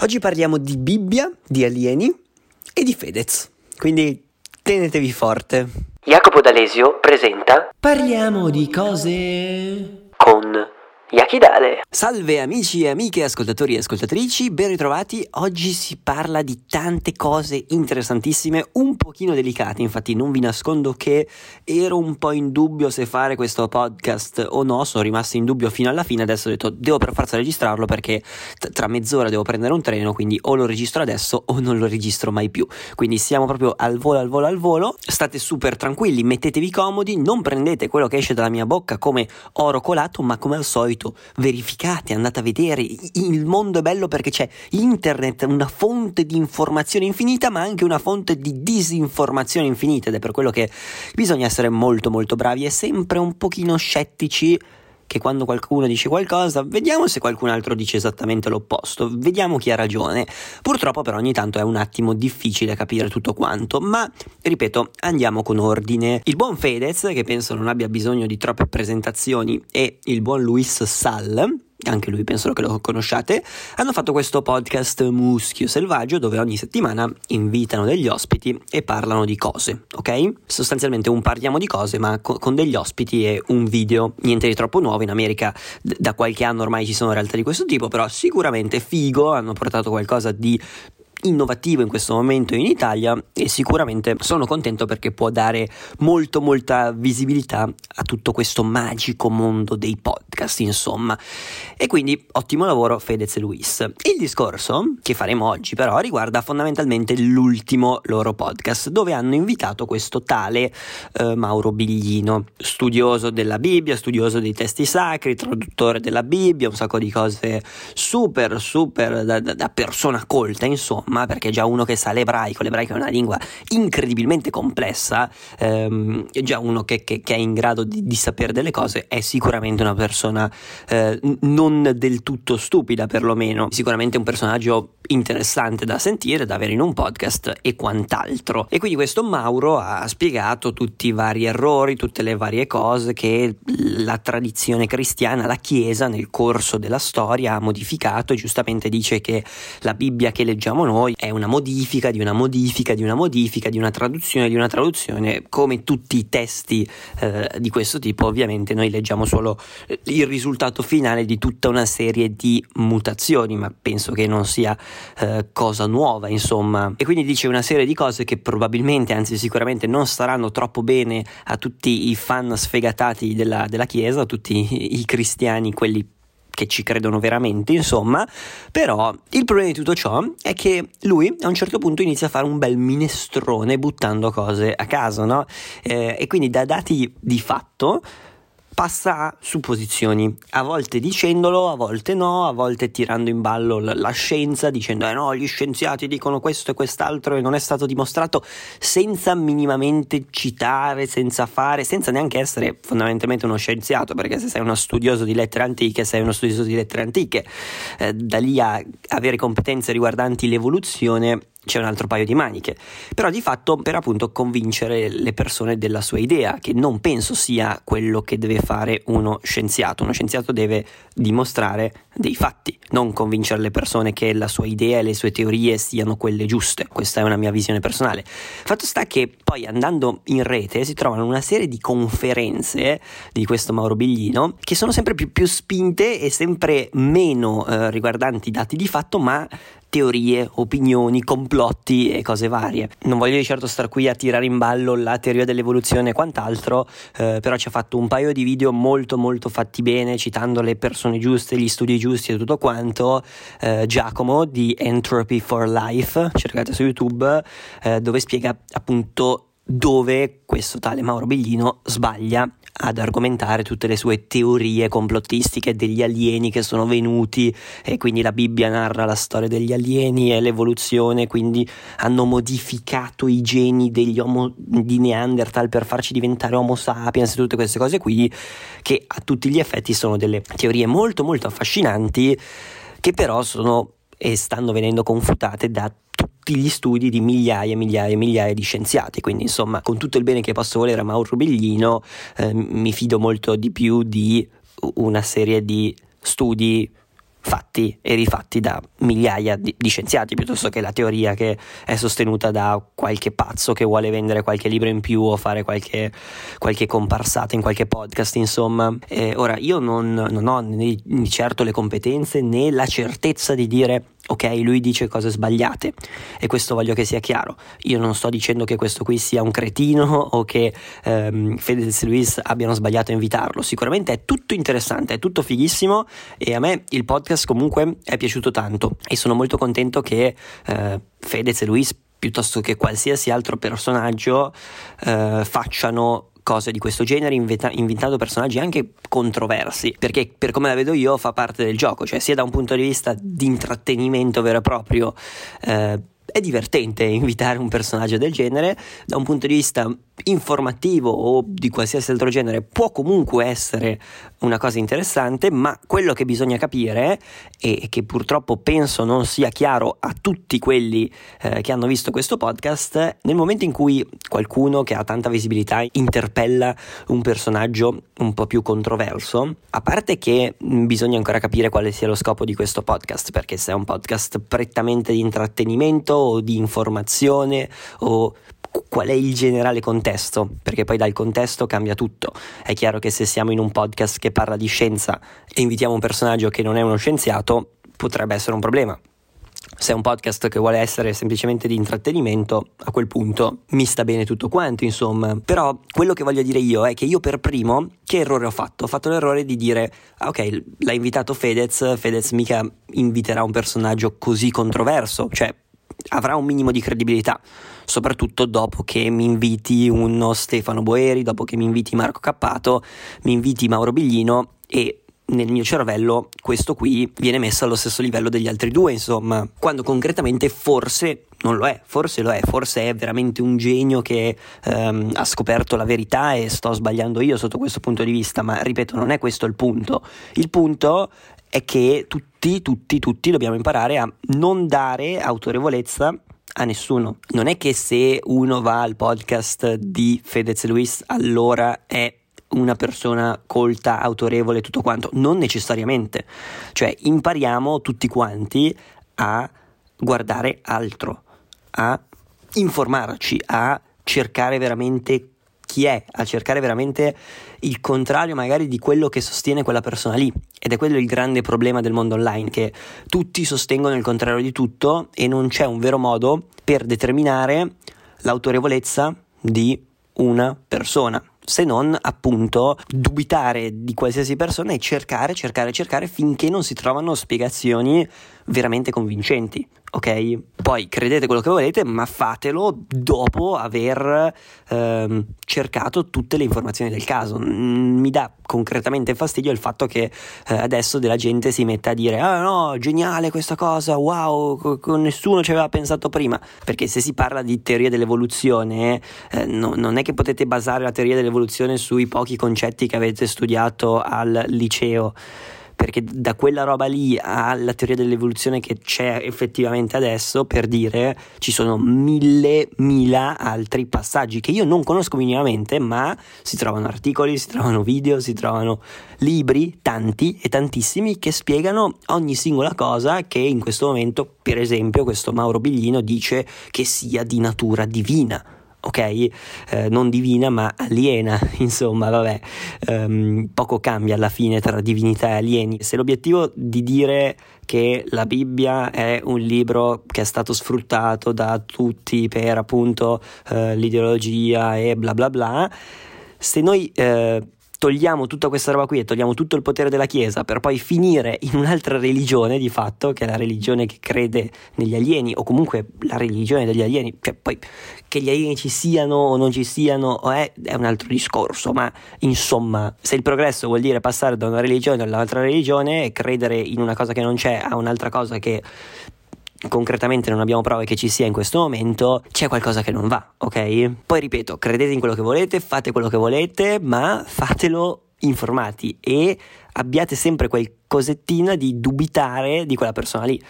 Oggi parliamo di Bibbia, di alieni e di Fedez, quindi tenetevi forte. Jacopo D'Alesio presenta Parliamo di cose con Yakidale. Salve amici e amiche, ascoltatori e ascoltatrici, ben ritrovati. Oggi si parla di tante cose interessantissime, un pochino delicate, infatti non vi nascondo che ero un po' in dubbio se fare questo podcast o no, sono rimasto in dubbio fino alla fine, adesso ho detto devo per forza registrarlo perché t- tra mezz'ora devo prendere un treno, quindi o lo registro adesso o non lo registro mai più. Quindi siamo proprio al volo, al volo, al volo. State super tranquilli, mettetevi comodi, non prendete quello che esce dalla mia bocca come oro colato, ma come al solito verificate, andate a vedere. Il mondo è bello perché c'è internet, una fonte di informazione infinita, ma anche una fonte di disinformazione infinita ed è per quello che bisogna essere molto molto bravi e sempre un pochino scettici che quando qualcuno dice qualcosa, vediamo se qualcun altro dice esattamente l'opposto, vediamo chi ha ragione. Purtroppo però ogni tanto è un attimo difficile capire tutto quanto, ma ripeto, andiamo con ordine. Il buon Fedez, che penso non abbia bisogno di troppe presentazioni, e il buon Luis Sall, anche lui penso che lo conosciate, hanno fatto questo podcast Muschio Selvaggio dove ogni settimana invitano degli ospiti e parlano di cose, ok? Sostanzialmente un parliamo di cose ma co- con degli ospiti e un video, niente di troppo nuovo, in America d- da qualche anno ormai ci sono realtà di questo tipo, però sicuramente figo, hanno portato qualcosa di innovativo in questo momento in Italia e sicuramente sono contento perché può dare molto molta visibilità a tutto questo magico mondo dei podcast insomma. E quindi ottimo lavoro Fedez e Luis. Il discorso che faremo oggi però riguarda fondamentalmente l'ultimo loro podcast dove hanno invitato questo tale eh, Mauro Biglino studioso della Bibbia studioso dei testi sacri traduttore della Bibbia un sacco di cose super super da, da, da persona colta insomma insomma, perché già uno che sa l'ebraico, l'ebraico è una lingua incredibilmente complessa, ehm, già uno che, che, che, è in grado di, di, sapere delle cose è sicuramente una persona eh, non del tutto stupida, perlomeno, sicuramente un personaggio interessante da sentire, da avere in un podcast e quant'altro. E quindi questo Mauro ha spiegato tutti i vari errori, tutte le varie cose che la tradizione cristiana, la Chiesa nel corso della storia ha modificato e giustamente dice che la Bibbia che leggiamo noi è una modifica di una modifica di una modifica di una traduzione di una traduzione come tutti i testi eh, di questo tipo ovviamente noi leggiamo solo il risultato finale di tutta una serie di mutazioni ma penso che non sia eh, cosa nuova insomma e quindi dice una serie di cose che probabilmente anzi sicuramente non staranno troppo bene a tutti i fan sfegatati della, della chiesa a tutti i cristiani quelli che ci credono veramente, insomma, però il problema di tutto ciò è che lui a un certo punto inizia a fare un bel minestrone buttando cose a caso, no? Eh, e quindi da dati di fatto passa a supposizioni, a volte dicendolo, a volte no, a volte tirando in ballo la scienza, dicendo eh no, gli scienziati dicono questo e quest'altro e non è stato dimostrato, senza minimamente citare, senza fare, senza neanche essere fondamentalmente uno scienziato, perché se sei uno studioso di lettere antiche, sei uno studioso di lettere antiche, eh, da lì a avere competenze riguardanti l'evoluzione c'è un altro paio di maniche, però di fatto per appunto convincere le persone della sua idea, che non penso sia quello che deve fare uno scienziato. Uno scienziato deve dimostrare dei fatti, non convincere le persone che la sua idea e le sue teorie siano quelle giuste. Questa è una mia visione personale. Fatto sta che poi andando in rete si trovano una serie di conferenze di questo Mauro Biglino che sono sempre più, più spinte e sempre meno eh, riguardanti dati di fatto, ma teorie, opinioni, complotti e cose varie. Non voglio di certo star qui a tirare in ballo la teoria dell'evoluzione e quant'altro, eh, però ci ha fatto un paio di video molto molto fatti bene, citando le persone giuste, gli studi giusti e tutto quanto. Eh, Giacomo di Entropy for Life, cercate su YouTube, eh, dove spiega appunto dove questo tale Mauro Biglino sbaglia ad argomentare tutte le sue teorie complottistiche degli alieni che sono venuti e quindi la Bibbia narra la storia degli alieni e l'evoluzione, quindi hanno modificato i geni degli Homo di Neanderthal per farci diventare Homo sapiens e tutte queste cose qui che a tutti gli effetti sono delle teorie molto molto affascinanti che però sono e stanno venendo confutate da tutti gli studi di migliaia e migliaia e migliaia di scienziati. Quindi, insomma, con tutto il bene che posso volere a Mauro Biglino, eh, mi fido molto di più di una serie di studi fatti e rifatti da migliaia di, di, scienziati piuttosto che la teoria che è sostenuta da qualche pazzo che vuole vendere qualche libro in più o fare qualche, qualche comparsata in qualche podcast insomma e ora io non, non ho né di certo le competenze né la certezza di dire ok, lui dice cose sbagliate e questo voglio che sia chiaro. Io non sto dicendo che questo qui sia un cretino o che ehm, Fedez e Luis abbiano sbagliato a invitarlo. Sicuramente è tutto interessante, è tutto fighissimo e a me il podcast comunque è piaciuto tanto e sono molto contento che eh, Fedez e Luis piuttosto che qualsiasi altro personaggio eh, facciano cose di questo genere invita- invitando personaggi anche controversi perché per come la vedo io fa parte del gioco cioè sia da un punto di vista di intrattenimento vero e proprio eh, è divertente invitare un personaggio del genere. Da un punto di vista informativo o di qualsiasi altro genere può comunque essere una cosa interessante, ma quello che bisogna capire e che purtroppo penso non sia chiaro a tutti quelli eh, che hanno visto questo podcast, nel momento in cui qualcuno che ha tanta visibilità interpella un personaggio un po' più controverso, a parte che bisogna ancora capire quale sia lo scopo di questo podcast, perché se è un podcast prettamente di intrattenimento o di informazione o qual è il generale contesto, perché poi dal contesto cambia tutto. È chiaro che se siamo in un podcast che parla di scienza e invitiamo un personaggio che non è uno scienziato, potrebbe essere un problema. Se è un podcast che vuole essere semplicemente di intrattenimento, a quel punto mi sta bene tutto quanto, insomma. Però quello che voglio dire io è che io per primo, che errore ho fatto? Ho fatto l'errore di dire, ah, ok, l'ha invitato Fedez, Fedez mica inviterà un personaggio così controverso, cioè avrà un minimo di credibilità, soprattutto dopo che mi inviti uno Stefano Boeri, dopo che mi inviti Marco Cappato, mi inviti Mauro Biglino e nel mio cervello questo qui viene messo allo stesso livello degli altri due, insomma, quando concretamente forse non lo è, forse lo è, forse è veramente un genio che ehm, ha scoperto la verità e sto sbagliando io sotto questo punto di vista, ma ripeto, non è questo il punto. Il punto è che tutti, tutti, tutti dobbiamo imparare a non dare autorevolezza a nessuno. Non è che se uno va al podcast di Fedez Luis allora è una persona colta, autorevole, tutto quanto. Non necessariamente. Cioè, impariamo tutti quanti a guardare altro, a informarci, a cercare veramente chi è, a cercare veramente il contrario magari di quello che sostiene quella persona lì. Ed è quello il grande problema del mondo online, che tutti sostengono il contrario di tutto e non c'è un vero modo per determinare l'autorevolezza di una persona se non appunto dubitare di qualsiasi persona e cercare, cercare, cercare finché non si trovano spiegazioni veramente convincenti ok? Poi credete quello che volete, ma fatelo dopo aver ehm, cercato tutte le informazioni del caso. Mm, mi dà concretamente fastidio il fatto che eh, adesso della gente si metta a dire ah no, geniale questa cosa, wow, nessuno ci aveva pensato prima, perché se si parla di teoria dell'evoluzione eh, no, non è che potete basare la teoria dell'evoluzione sui pochi concetti che avete studiato al liceo perché da quella roba lì alla teoria dell'evoluzione che c'è effettivamente adesso, per dire, ci sono mille, mila altri passaggi che io non conosco minimamente, ma si trovano articoli, si trovano video, si trovano libri, tanti e tantissimi, che spiegano ogni singola cosa che in questo momento, per esempio, questo Mauro Biglino dice che sia di natura divina ok? Eh, non divina ma aliena, insomma, vabbè, um, poco cambia alla fine tra divinità e alieni. Se l'obiettivo di dire che la Bibbia è un libro che è stato sfruttato da tutti per appunto eh, l'ideologia e bla bla bla, se noi eh, togliamo tutta questa roba qui e togliamo tutto il potere della Chiesa per poi finire in un'altra religione di fatto, che è la religione che crede negli alieni, o comunque la religione degli alieni, cioè poi che gli alieni ci siano o non ci siano è, è un altro discorso, ma insomma, se il progresso vuol dire passare da una religione all'altra religione e credere in una cosa che non c'è a un'altra cosa che concretamente non abbiamo prove che ci sia in questo momento, c'è qualcosa che non va, ok? Poi ripeto, credete in quello che volete, fate quello che volete, ma fatelo informati e abbiate sempre quel cosettina di dubitare di quella persona lì.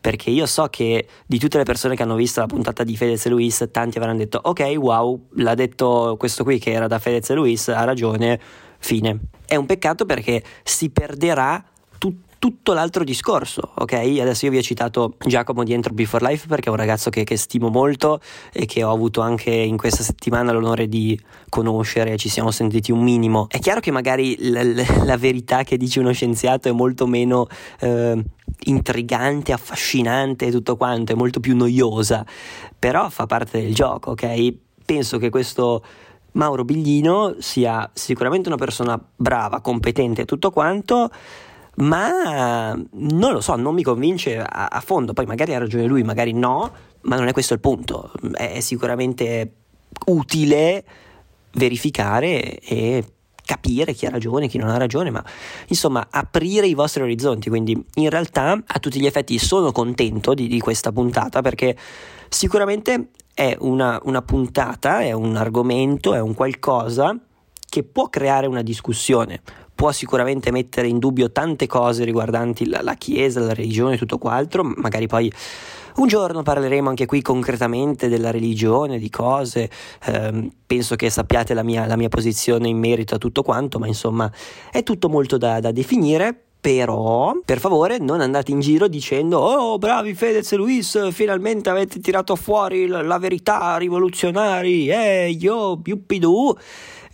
Perché io so che di tutte le persone che hanno visto la puntata di Fedez e Luis, tanti avranno detto: Ok, wow, l'ha detto questo qui che era da Fedez e Luis, ha ragione, fine. È un peccato perché si perderà tutto tutto l'altro discorso, ok? Adesso io vi ho citato Giacomo di Entropy for Life perché è un ragazzo che, che, stimo molto e che ho avuto anche in questa settimana l'onore di conoscere, ci siamo sentiti un minimo. È chiaro che magari la, la verità che dice uno scienziato è molto meno eh, intrigante, affascinante e tutto quanto, è molto più noiosa, però fa parte del gioco, ok? Penso che questo Mauro Biglino sia sicuramente una persona brava, competente e tutto quanto, ma non lo so, non mi convince a, a, fondo. Poi magari ha ragione lui, magari no, ma non è questo il punto. È sicuramente utile verificare e capire chi ha ragione, chi non ha ragione, ma insomma aprire i vostri orizzonti. Quindi in realtà a tutti gli effetti sono contento di, di questa puntata perché sicuramente è una, una puntata, è un argomento, è un qualcosa che può creare una discussione, può sicuramente mettere in dubbio tante cose riguardanti la, la Chiesa, la religione e tutto quant'altro, magari poi un giorno parleremo anche qui concretamente della religione, di cose, eh, penso che sappiate la mia, la mia, posizione in merito a tutto quanto, ma insomma è tutto molto da, da definire. Però, per favore, non andate in giro dicendo Oh, bravi Fedez e Luis, finalmente avete tirato fuori la, la verità, rivoluzionari, eh, io, yuppidù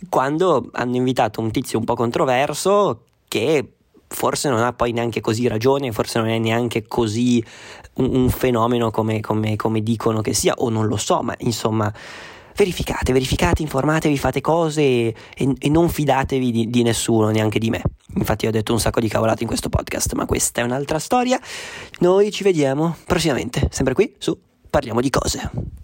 quando hanno invitato un tizio un po' controverso che forse non ha poi neanche così ragione, forse non è neanche così un, un fenomeno come, come, come dicono che sia, o non lo so, ma insomma verificate, verificate, informatevi, fate cose e, e non fidatevi di, di, nessuno, neanche di me. Infatti ho detto un sacco di cavolate in questo podcast, ma questa è un'altra storia. Noi ci vediamo prossimamente, sempre qui su Parliamo di cose.